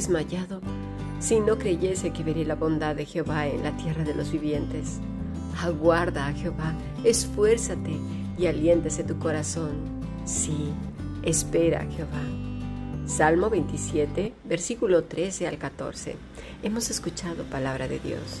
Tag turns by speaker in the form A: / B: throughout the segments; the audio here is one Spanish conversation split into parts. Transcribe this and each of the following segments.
A: desmayado si no creyese que veré la bondad de Jehová en la tierra de los vivientes. Aguarda a Jehová, esfuérzate y aliéntese tu corazón. Sí, espera a Jehová. Salmo 27, versículo 13 al 14. Hemos escuchado palabra de Dios.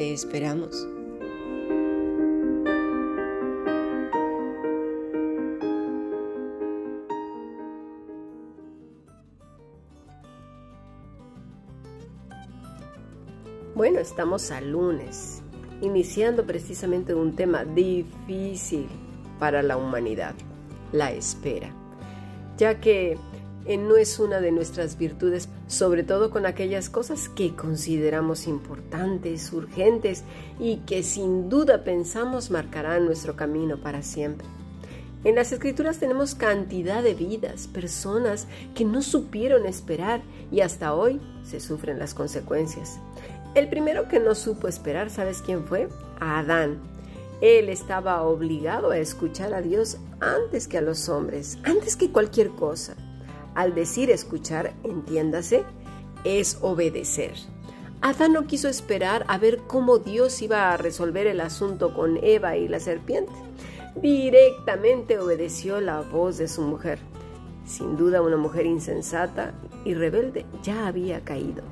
A: Te esperamos. Bueno, estamos a lunes, iniciando precisamente un tema difícil para la humanidad, la espera, ya que no es una de nuestras virtudes, sobre todo con aquellas cosas que consideramos importantes, urgentes y que sin duda pensamos marcarán nuestro camino para siempre. En las escrituras tenemos cantidad de vidas, personas que no supieron esperar y hasta hoy se sufren las consecuencias. El primero que no supo esperar, ¿sabes quién fue? Adán. Él estaba obligado a escuchar a Dios antes que a los hombres, antes que cualquier cosa. Al decir escuchar, entiéndase, es obedecer. Adán no quiso esperar a ver cómo Dios iba a resolver el asunto con Eva y la serpiente. Directamente obedeció la voz de su mujer. Sin duda una mujer insensata y rebelde ya había caído.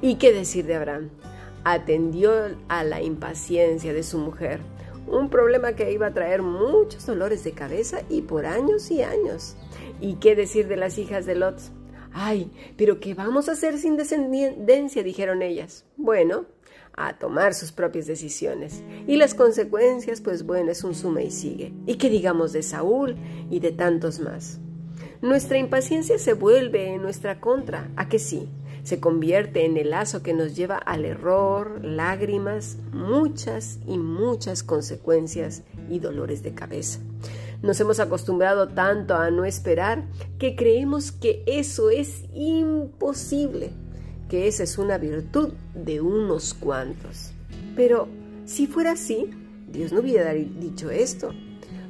A: ¿Y qué decir de Abraham? Atendió a la impaciencia de su mujer, un problema que iba a traer muchos dolores de cabeza y por años y años. ¿Y qué decir de las hijas de Lot? Ay, pero ¿qué vamos a hacer sin descendencia? dijeron ellas. Bueno, a tomar sus propias decisiones. Y las consecuencias, pues bueno, es un suma y sigue. ¿Y qué digamos de Saúl y de tantos más? Nuestra impaciencia se vuelve en nuestra contra, ¿a que sí? Se convierte en el lazo que nos lleva al error, lágrimas, muchas y muchas consecuencias y dolores de cabeza. Nos hemos acostumbrado tanto a no esperar que creemos que eso es imposible, que esa es una virtud de unos cuantos. Pero si fuera así, Dios no hubiera dicho esto.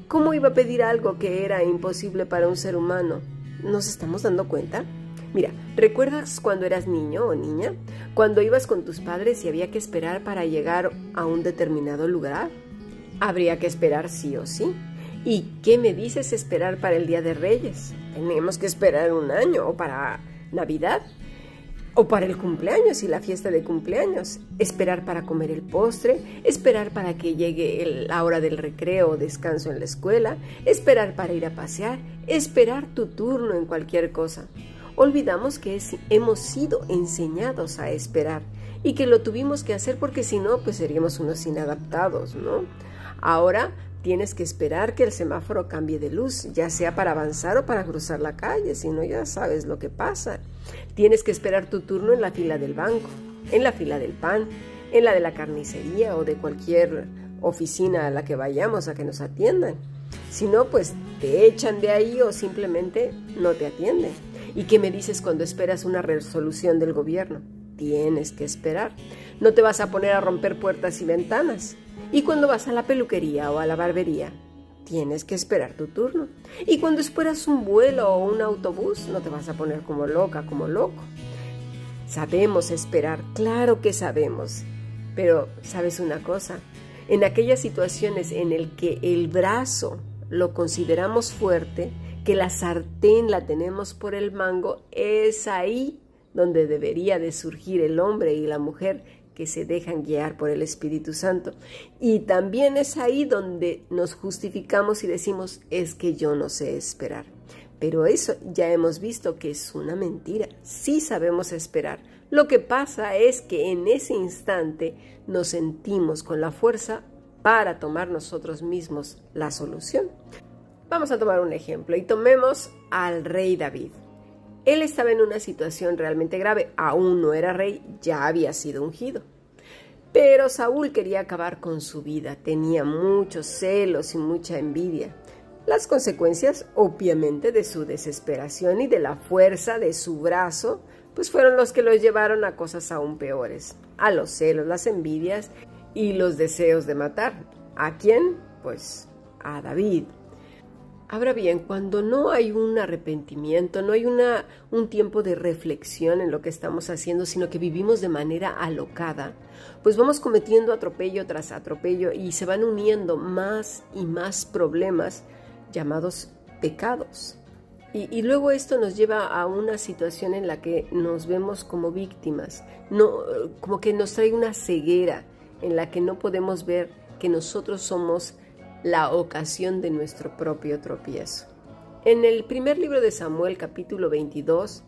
A: ¿Cómo iba a pedir algo que era imposible para un ser humano? ¿Nos estamos dando cuenta? Mira, ¿recuerdas cuando eras niño o niña? Cuando ibas con tus padres y había que esperar para llegar a un determinado lugar. Habría que esperar sí o sí. ¿Y qué me dices esperar para el Día de Reyes? Tenemos que esperar un año o para Navidad o para el cumpleaños y la fiesta de cumpleaños. Esperar para comer el postre, esperar para que llegue la hora del recreo o descanso en la escuela, esperar para ir a pasear, esperar tu turno en cualquier cosa. Olvidamos que hemos sido enseñados a esperar y que lo tuvimos que hacer porque si no, pues seríamos unos inadaptados, ¿no? Ahora Tienes que esperar que el semáforo cambie de luz, ya sea para avanzar o para cruzar la calle, si no ya sabes lo que pasa. Tienes que esperar tu turno en la fila del banco, en la fila del pan, en la de la carnicería o de cualquier oficina a la que vayamos a que nos atiendan. Si no, pues te echan de ahí o simplemente no te atienden. ¿Y qué me dices cuando esperas una resolución del gobierno? Tienes que esperar. No te vas a poner a romper puertas y ventanas. Y cuando vas a la peluquería o a la barbería, tienes que esperar tu turno. Y cuando esperas un vuelo o un autobús, no te vas a poner como loca, como loco. Sabemos esperar, claro que sabemos. Pero, ¿sabes una cosa? En aquellas situaciones en el que el brazo lo consideramos fuerte, que la sartén la tenemos por el mango, es ahí donde debería de surgir el hombre y la mujer que se dejan guiar por el Espíritu Santo. Y también es ahí donde nos justificamos y decimos, es que yo no sé esperar. Pero eso ya hemos visto que es una mentira. Sí sabemos esperar, Lo que pasa es que en ese instante nos sentimos con la fuerza para tomar nosotros mismos la solución. Vamos a tomar un ejemplo y tomemos al rey David. Él estaba en una situación realmente grave, aún no era rey, ya había sido ungido. Pero Saúl quería acabar con su vida, tenía muchos celos y mucha envidia. Las consecuencias, obviamente, de su desesperación y de la fuerza de su brazo, pues fueron los que los llevaron a cosas aún peores, a los celos, las envidias y los deseos de matar. ¿A quién? Pues a David. Ahora bien, cuando no hay un arrepentimiento, no hay una, un tiempo de reflexión en lo que estamos haciendo, sino que vivimos de manera alocada, pues vamos cometiendo atropello tras atropello y se van uniendo más y más problemas llamados pecados. Y, luego esto nos lleva a una situación en la que nos vemos como víctimas, no, como que nos trae una ceguera en la que no podemos ver que nosotros somos la ocasión de nuestro propio tropiezo. En el primer libro de Samuel capítulo 22,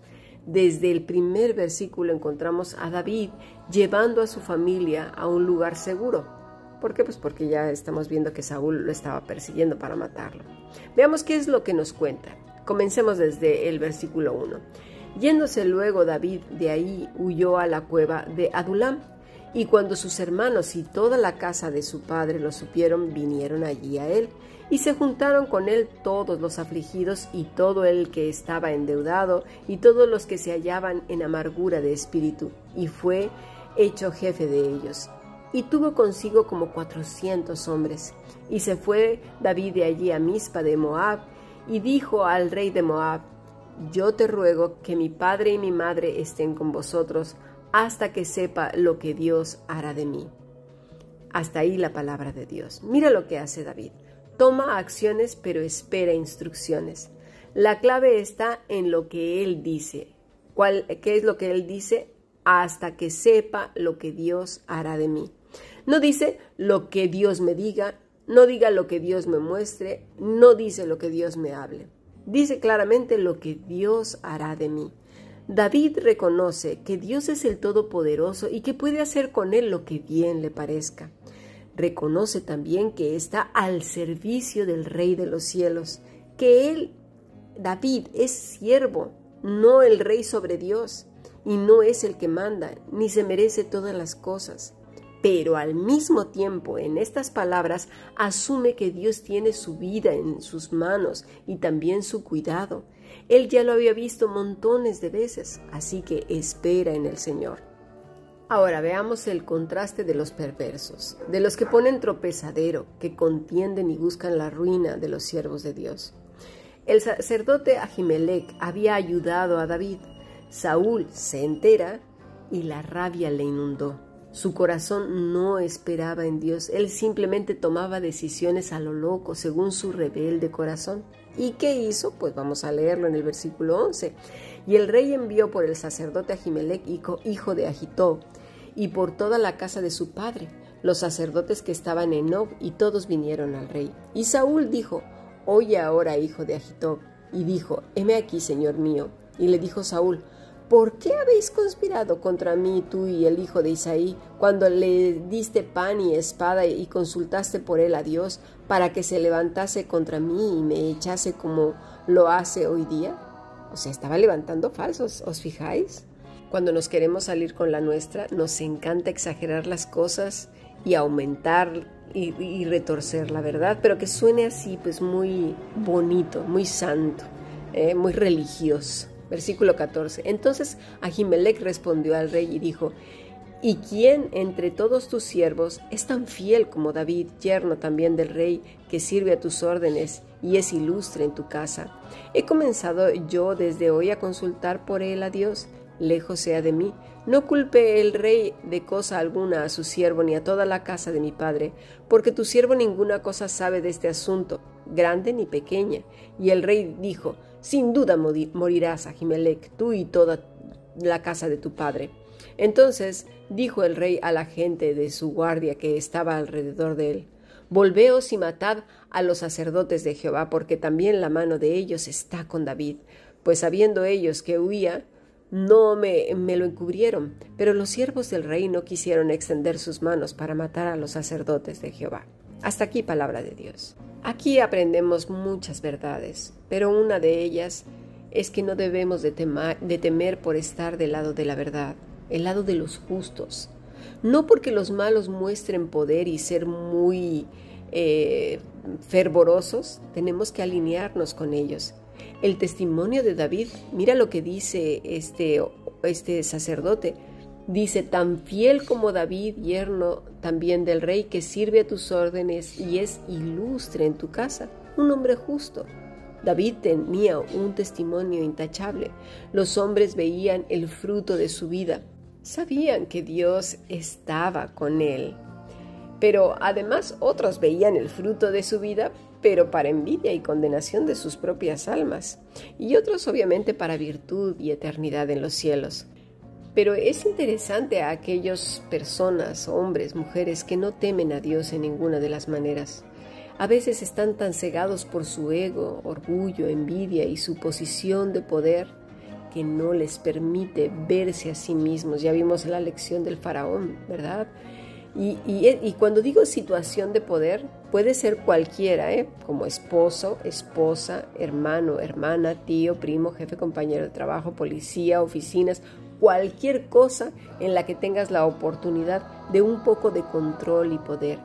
A: desde el primer versículo encontramos a David llevando a su familia a un lugar seguro. ¿Por qué? Pues porque ya estamos viendo que Saúl lo estaba persiguiendo para matarlo. Veamos qué es lo que nos cuenta. Comencemos desde el versículo 1. Yéndose luego David de ahí huyó a la cueva de Adulam, y cuando sus hermanos y toda la casa de su padre lo supieron, vinieron allí a él, y se juntaron con él todos los afligidos y todo el que estaba endeudado, y todos los que se hallaban en amargura de espíritu, y fue hecho jefe de ellos. Y tuvo consigo como cuatrocientos hombres. Y se fue David de allí a Mispa de Moab, y dijo al rey de Moab, Yo te ruego que mi padre y mi madre estén con vosotros hasta que sepa lo que Dios hará de mí. Hasta ahí la palabra de Dios. Mira lo que hace David. Toma acciones pero espera instrucciones. La clave está en lo que él dice. ¿Cuál, ¿Qué es lo que él dice? Hasta que sepa lo que Dios hará de mí. No dice lo que Dios me diga, no diga lo que Dios me muestre, no dice lo que Dios me hable. Dice claramente lo que Dios hará de mí. David reconoce que Dios es el Todopoderoso y que puede hacer con él lo que bien le parezca. Reconoce también que está al servicio del Rey de los cielos, que él, David, es siervo, no el Rey sobre Dios, y no es el que manda, ni se merece todas las cosas pero al mismo tiempo en estas palabras asume que Dios tiene su vida en sus manos y también su cuidado. Él ya lo había visto montones de veces, así que espera en el Señor. Ahora veamos el contraste de los perversos, de los que ponen tropezadero, que contienden y buscan la ruina de los siervos de Dios. El sacerdote Ahimelech había ayudado a David. Saúl se entera y la rabia le inundó. Su corazón no esperaba en Dios, él simplemente tomaba decisiones a lo loco según su rebelde corazón. ¿Y qué hizo? Pues vamos a leerlo en el versículo 11. Y el rey envió por el sacerdote Ahimelech, hijo de Agitob, y por toda la casa de su padre, los sacerdotes que estaban en Nob, y todos vinieron al rey. Y Saúl dijo, Oye ahora, hijo de Agitob. Y dijo, Heme aquí, señor mío. Y le dijo Saúl, ¿Por qué habéis conspirado contra mí tú y el hijo de Isaí, cuando le diste pan y espada y consultaste por él a Dios, para que se levantase contra mí y me echase como lo hace hoy día? O sea, estaba levantando falsos, ¿os fijáis? Cuando nos queremos salir con la nuestra, nos encanta exagerar las cosas y aumentar y, retorcer la verdad, pero que suene así, pues muy bonito, muy santo, eh, muy religioso. Versículo 14. Entonces Ahimelech respondió al rey y dijo, ¿Y quién entre todos tus siervos es tan fiel como David, yerno también del rey, que sirve a tus órdenes y es ilustre en tu casa? He comenzado yo desde hoy a consultar por él a Dios, lejos sea de mí. No culpe el rey de cosa alguna a su siervo ni a toda la casa de mi padre, porque tu siervo ninguna cosa sabe de este asunto, grande ni pequeña. Y el rey dijo, sin duda morirás, Ahimelech, tú y toda la casa de tu padre. Entonces dijo el rey a la gente de su guardia que estaba alrededor de él, Volveos y matad a los sacerdotes de Jehová, porque también la mano de ellos está con David. Pues sabiendo ellos que huía, no me, me, lo encubrieron, pero los siervos del rey no quisieron extender sus manos para matar a los sacerdotes de Jehová. Hasta aquí palabra de Dios. Aquí aprendemos muchas verdades, pero una de ellas es que no debemos de, temer por estar del lado de la verdad, el lado de los justos. No porque los malos muestren poder y ser muy eh, fervorosos, tenemos que alinearnos con ellos. El testimonio de David, mira lo que dice este, este sacerdote, dice, tan fiel como David, yerno también del rey, que sirve a tus órdenes y es ilustre en tu casa, un hombre justo. David tenía un testimonio intachable. Los hombres veían el fruto de su vida. Sabían que Dios estaba con él. Pero además otros veían el fruto de su vida, pero para envidia y condenación de sus propias almas, y otros obviamente para virtud y eternidad en los cielos. Pero es interesante a aquellas personas, hombres, mujeres, que no temen a Dios en ninguna de las maneras. A veces están tan cegados por su ego, orgullo, envidia y su posición de poder que no les permite verse a sí mismos. Ya vimos la lección del faraón, ¿verdad? Y, cuando digo situación de poder, puede ser cualquiera, ¿eh? como esposo, esposa, hermano, hermana, tío, primo, jefe, compañero de trabajo, policía, oficinas, cualquier cosa en la que tengas la oportunidad de un poco de control y poder.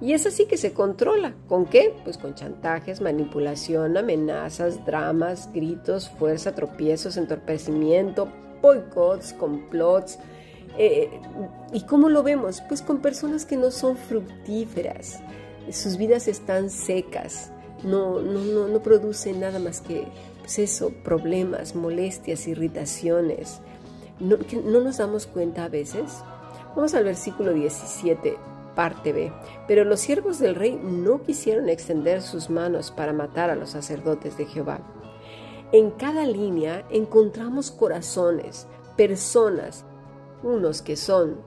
A: Y es así que se controla. ¿Con qué? Pues con chantajes, manipulación, amenazas, dramas, gritos, fuerza, tropiezos, entorpecimiento, boicots, complots, eh, ¿Y cómo lo vemos? Pues con personas que no son fructíferas, sus vidas están secas, no, no, no, producen nada más que pues eso, problemas, molestias, irritaciones. No, ¿No nos damos cuenta a veces? Vamos al versículo 17, parte B. Pero los siervos del rey no quisieron extender sus manos para matar a los sacerdotes de Jehová. En cada línea encontramos corazones, personas unos que son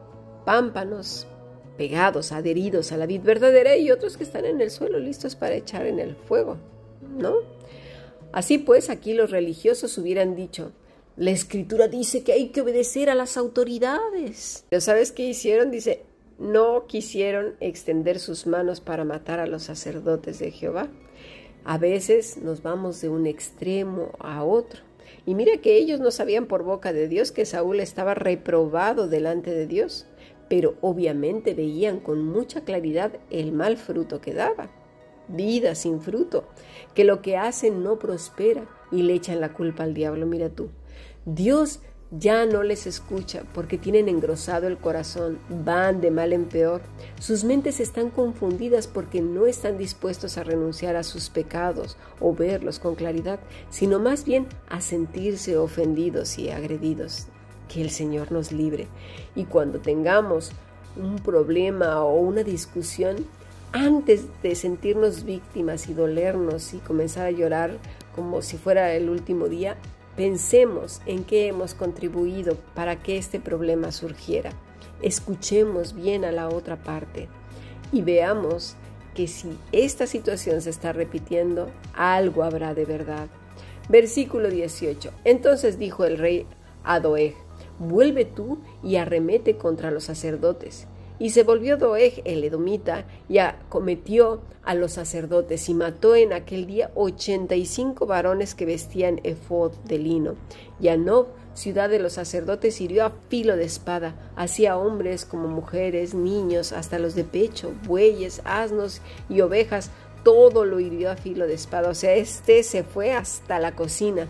A: pámpanos, pegados, adheridos a la vid verdadera y otros que están en el suelo listos para echar en el fuego, ¿no? Así pues, aquí los religiosos hubieran dicho, la escritura dice que hay que obedecer a las autoridades. Pero ¿sabes qué hicieron? Dice, no quisieron extender sus manos para matar a los sacerdotes de Jehová. A veces nos vamos de un extremo a otro. Y mira que ellos no sabían por boca de Dios que Saúl estaba reprobado delante de Dios, pero obviamente veían con mucha claridad el mal fruto que daba. Vida sin fruto, que lo que hacen no prospera y le echan la culpa al diablo, mira tú. Dios ya no les escucha porque tienen engrosado el corazón, van de mal en peor. Sus mentes están confundidas porque no están dispuestos a renunciar a sus pecados o verlos con claridad, sino más bien a sentirse ofendidos y agredidos. Que el Señor nos libre. Y cuando tengamos un problema o una discusión, antes de sentirnos víctimas y dolernos y comenzar a llorar como si fuera el último día, Pensemos en qué hemos contribuido para que este problema surgiera. Escuchemos bien a la otra parte y veamos que si esta situación se está repitiendo, algo habrá de verdad. Versículo 18. Entonces dijo el rey a Doeg, vuelve tú y arremete contra los sacerdotes y se volvió Doeg el edomita y acometió a los sacerdotes y mató en aquel día ochenta y cinco varones que vestían efod de lino. Y a ciudad de los sacerdotes, hirió a filo de espada, hacía hombres como mujeres, niños, hasta los de pecho, bueyes, asnos y ovejas, todo lo hirió a filo de espada. O sea, este se fue hasta la cocina.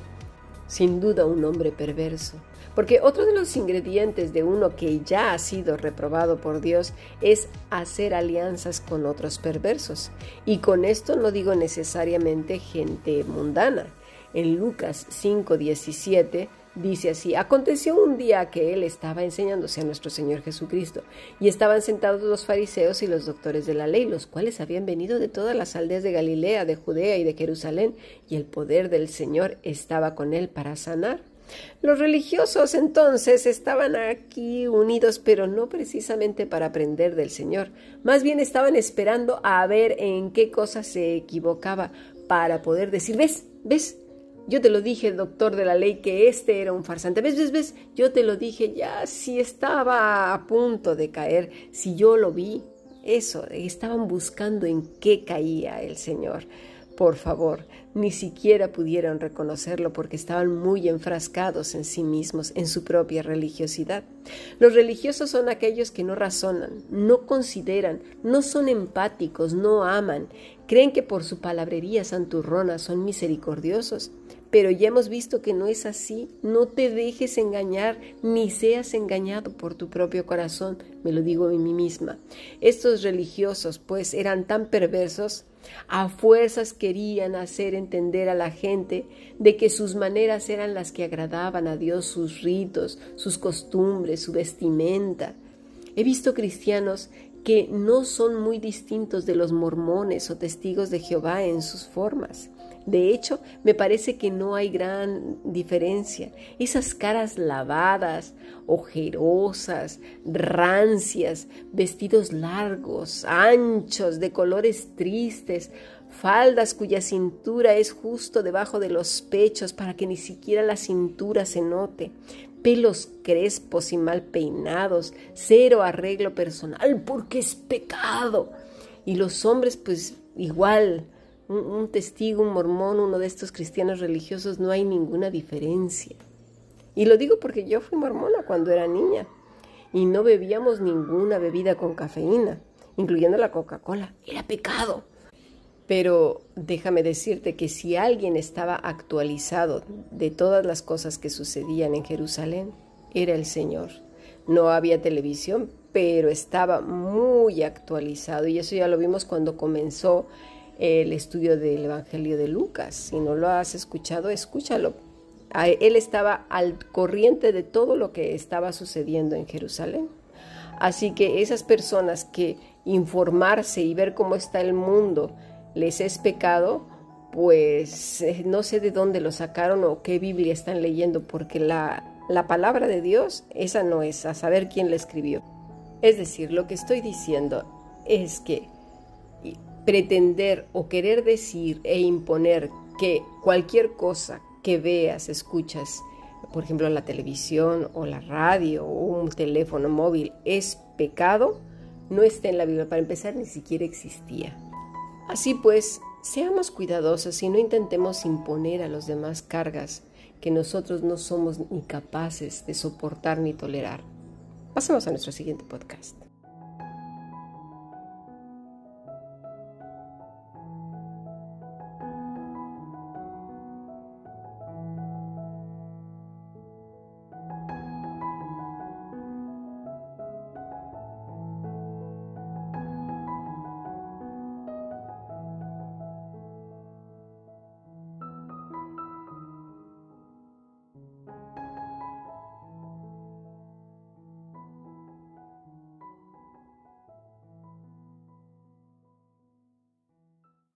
A: Sin duda un hombre perverso. Porque otro de los ingredientes de uno que ya ha sido reprobado por Dios es hacer alianzas con otros perversos. Y con esto no digo necesariamente gente mundana. En Lucas 5:17 dice así, aconteció un día que él estaba enseñándose a nuestro Señor Jesucristo, y estaban sentados los fariseos y los doctores de la ley, los cuales habían venido de todas las aldeas de Galilea, de Judea y de Jerusalén, y el poder del Señor estaba con él para sanar. Los religiosos entonces estaban aquí unidos, pero no precisamente para aprender del Señor, más bien estaban esperando a ver en qué cosa se equivocaba para poder decir, ves, ves, Yo te lo dije, doctor de la ley, que este era un farsante. ¿Ves, ves, ves? Yo te lo dije ya, si estaba a punto de caer, si yo lo vi. Eso, estaban buscando en qué caía el Señor. Por favor, ni siquiera pudieron reconocerlo porque estaban muy enfrascados en sí mismos, en su propia religiosidad. Los religiosos son aquellos que no razonan, no consideran, no son empáticos, no aman, creen que por su palabrería santurrona son misericordiosos. Pero ya hemos visto que no es así. No te dejes engañar ni seas engañado por tu propio corazón, me lo digo a mí misma. Estos religiosos, pues, eran tan perversos a fuerzas querían hacer entender a la gente de que sus maneras eran las que agradaban a Dios, sus ritos, sus costumbres, su vestimenta. He visto cristianos que no son muy distintos de los mormones o testigos de Jehová en sus formas. De hecho, me parece que no hay gran diferencia. Esas caras lavadas, ojerosas, rancias, vestidos largos, anchos, de colores tristes, faldas cuya cintura es justo debajo de los pechos para que ni siquiera la cintura se note, pelos crespos y mal peinados, cero arreglo personal, porque es pecado. Y los hombres, pues igual, un, testigo, un mormón, uno de estos cristianos religiosos, no hay ninguna diferencia. Y lo digo porque yo fui mormona cuando era niña y no bebíamos ninguna bebida con cafeína, incluyendo la Coca-Cola. Era pecado. Pero déjame decirte que si alguien estaba actualizado de todas las cosas que sucedían en Jerusalén, era el Señor. No había televisión, pero estaba muy actualizado y eso ya lo vimos cuando comenzó el estudio del Evangelio de Lucas. Si no lo has escuchado, escúchalo. Él estaba al corriente de todo lo que estaba sucediendo en Jerusalén. Así que esas personas que informarse y ver cómo está el mundo les es pecado, pues eh, no sé de dónde lo sacaron o qué Biblia están leyendo, porque la, la palabra de Dios, esa no es, a saber quién la escribió. Es decir, lo que estoy diciendo es que pretender o querer decir e imponer que cualquier cosa que veas, escuchas, por ejemplo la televisión o la radio o un teléfono móvil es pecado, no está en la Biblia. Para empezar, ni siquiera existía. Así pues, seamos cuidadosos y no intentemos imponer a los demás cargas que nosotros no somos ni capaces de soportar ni tolerar. Pasemos a nuestro siguiente podcast.